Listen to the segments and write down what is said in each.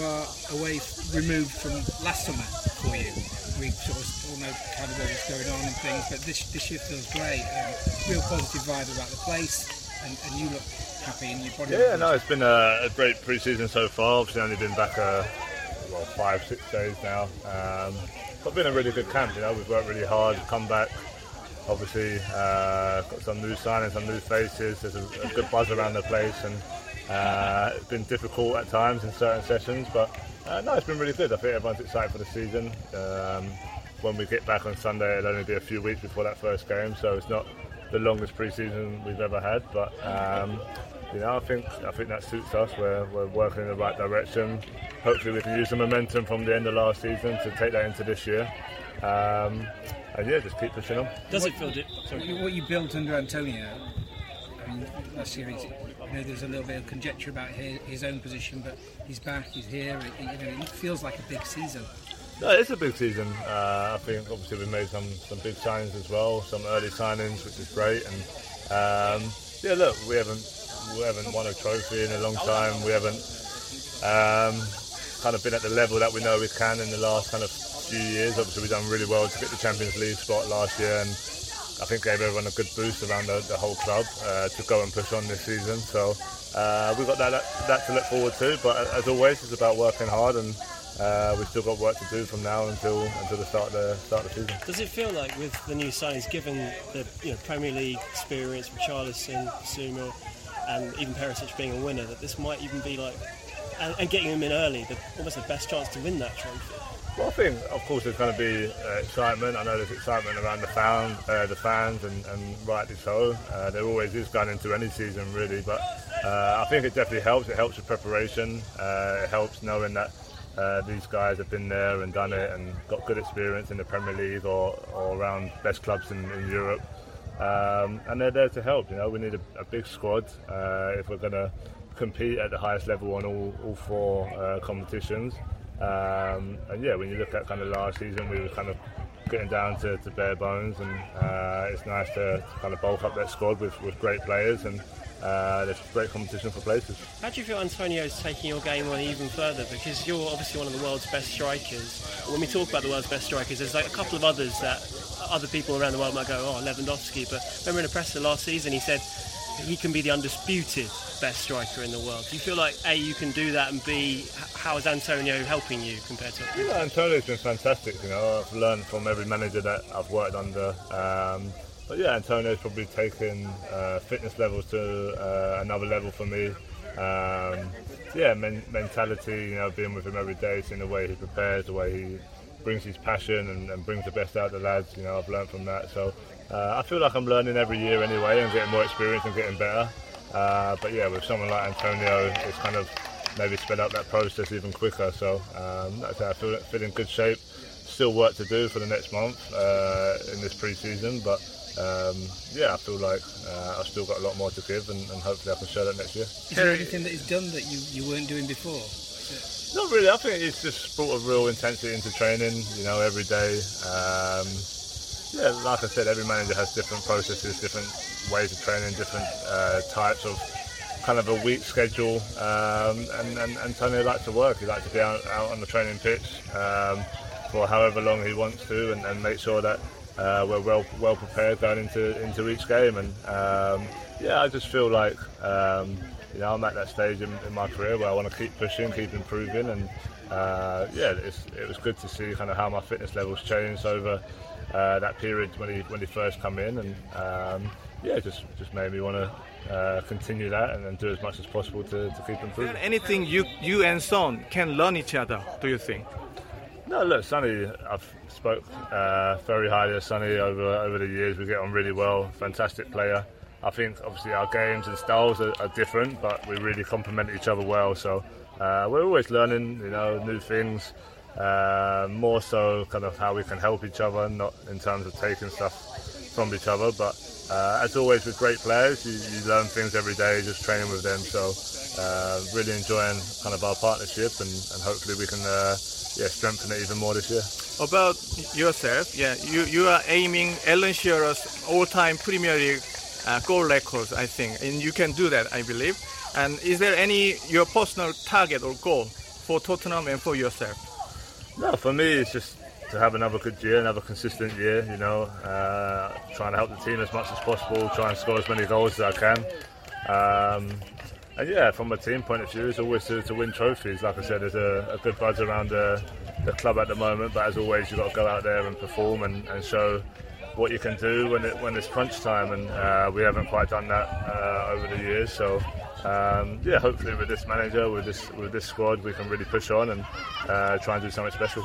Far away, removed from last summer for you. We sort of all know kind of what was going on and things, but this this year feels great. Um, real positive vibe about the place, and, and you look happy in your body. Yeah, no, it's been a, a great pre-season so far. Obviously, only been back a well five, six days now. Um, but been a really good camp. You know, we've worked really hard, to come back. Obviously, uh, got some new signings, some new faces. There's a, a good buzz around the place, and uh, it's been difficult at times in certain sessions, but uh, no, it's been really good. I think everyone's excited for the season. Um, when we get back on Sunday, it'll only be a few weeks before that first game, so it's not the longest pre-season we've ever had. But um, you know, I think I think that suits us. We're, we're working in the right direction. Hopefully, we can use the momentum from the end of last season to take that into this year. Um, and yeah, just keep pushing on. Does it feel? Sorry. What you built under Antonio? I mean, last year, he's, you know, there's a little bit of conjecture about his, his own position, but he's back, he's here. It, you know, it feels like a big season. No, it's a big season. Uh, I think obviously we made some, some big signings as well, some early signings, which is great. And um, yeah, look, we haven't we haven't won a trophy in a long time. We haven't um, kind of been at the level that we know we can in the last kind of few years. Obviously, we've done really well to get the Champions League spot last year, and I think gave everyone a good boost around the, the whole club uh, to go and push on this season. So uh, we've got that, that, that to look forward to. But as always, it's about working hard and. Uh, we've still got work to do from now until until the start of the start of the season. Does it feel like with the new signings, given the you know, Premier League experience with Charlison, Sumo, and even Perisic being a winner, that this might even be like, and, and getting them in early, the, almost the best chance to win that trophy? Well, I think, of course, there's going to be uh, excitement. I know there's excitement around the, fan, uh, the fans, and, and rightly so. Uh, there always is going into any season, really. But uh, I think it definitely helps. It helps with preparation. Uh, it helps knowing that uh, these guys have been there and done it and got good experience in the Premier League or, or around best clubs in, in Europe. Um, and they're there to help. You know, we need a, a big squad if we're going to compete at the highest level on all, all four competitions. Um, and yeah, when you look at kind of last season, we were kind of getting down to, to bare bones, and uh, it's nice to, to, kind of bulk up that squad with, with great players, and uh, there's great competition for places. How do you feel Antonio's taking your game on even further? Because you're obviously one of the world's best strikers. When we talk about the world's best strikers, there's like a couple of others that other people around the world might go, oh, Lewandowski. But remember in the presser last season, he said he can be the undisputed best striker in the world. Do you feel like A, you can do that, and B, how is Antonio helping you compared to? Yeah, Antonio's been fantastic. You know, I've learned from every manager that I've worked under. Um, but yeah, Antonio's probably taken uh, fitness levels to uh, another level for me. Um, yeah, men- mentality. You know, being with him every day, seeing the way he prepares, the way he brings his passion and, and brings the best out of the lads. You know, I've learned from that. So I feel like I'm learning every year anyway and getting more experience and getting better. Uh, but yeah, with someone like Antonio, it's kind of maybe sped up that process even quicker. So um, that's I feel, feel in good shape. Still work to do for the next month uh, in this pre-season, but um, yeah, I feel like uh, I've still got a lot more to give, and, and hopefully I can show that next year. Is there anything that he's done that you, you weren't doing before? Not really. I think it's just brought a real intensity into training. You know, every day. Um, yeah, like I said, every manager has different processes, different ways of training, different uh, types of kind of a week schedule. Um, and, and, and Tony likes to work. He likes to be out, out on the training pitch um, for however long he wants to, and, and make sure that uh, we're well well prepared going into into each game. And um, yeah, I just feel like um, you know I'm at that stage in, in, my career where I want to keep pushing, keep improving, and uh, yeah, it was good to see kind of how my fitness levels changed over uh, that period when he when he first come in, and um, yeah, just just made me want to uh, continue that and, and, do as much as possible to, to keep improving. anything you you and Son can learn each other? Do you think? No, look, Sonny, I've spoke uh, very highly of Sonny over over the years. We get on really well. Fantastic player. I think obviously our games and styles are, are different, but we really complement each other well. So uh, we're always learning, you know, new things. Uh, more so, kind of how we can help each other, not in terms of taking stuff from each other. But uh, as always, with great players, you, you, learn things every day just training with them. So uh, really enjoying kind of our partnership, and, and hopefully we can uh, yeah strengthen it even more this year. About yourself, yeah, you you are aiming Alan Shearer's all-time Premier League uh, goal records, I think, and you can do that, I believe. And is there any your personal target or goal for Tottenham and for yourself? No, for me, it's just to have another good year, another consistent year. You know, uh, trying to help the team as much as possible, try and score as many goals as I can. Um, and yeah, from a team point of view, it's always to, to win trophies. Like I said, there's a, a good buzz around the, the, club at the moment, but as always, you've got to go out there and perform and, and show what you can do when it when it's crunch time, and uh, we haven't quite done that uh, over the years. So um, yeah, hopefully with this manager, with this with this squad, we can really push on and uh, try and do something special.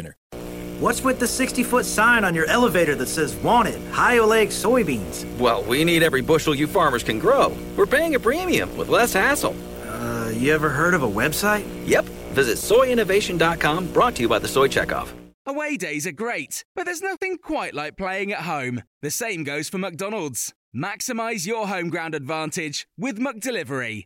What's with the 60 foot sign on your elevator that says wanted, high oleic soybeans? Well, we need every bushel you farmers can grow. We're paying a premium with less hassle. Uh, you ever heard of a website? Yep. Visit soyinnovation.com, brought to you by the Soy Checkoff. Away days are great, but there's nothing quite like playing at home. The same goes for McDonald's. Maximize your home ground advantage with McDelivery.